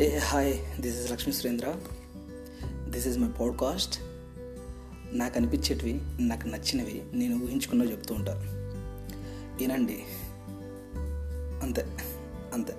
A hi this is Lakshmi Surendra. This is my podcast. నాకు అనిపించేటివి నాకు నచ్చినవి నేను ఊహించుకున్నవి చెప్తూ ఉంటాను వినండి. అంతే అంతే.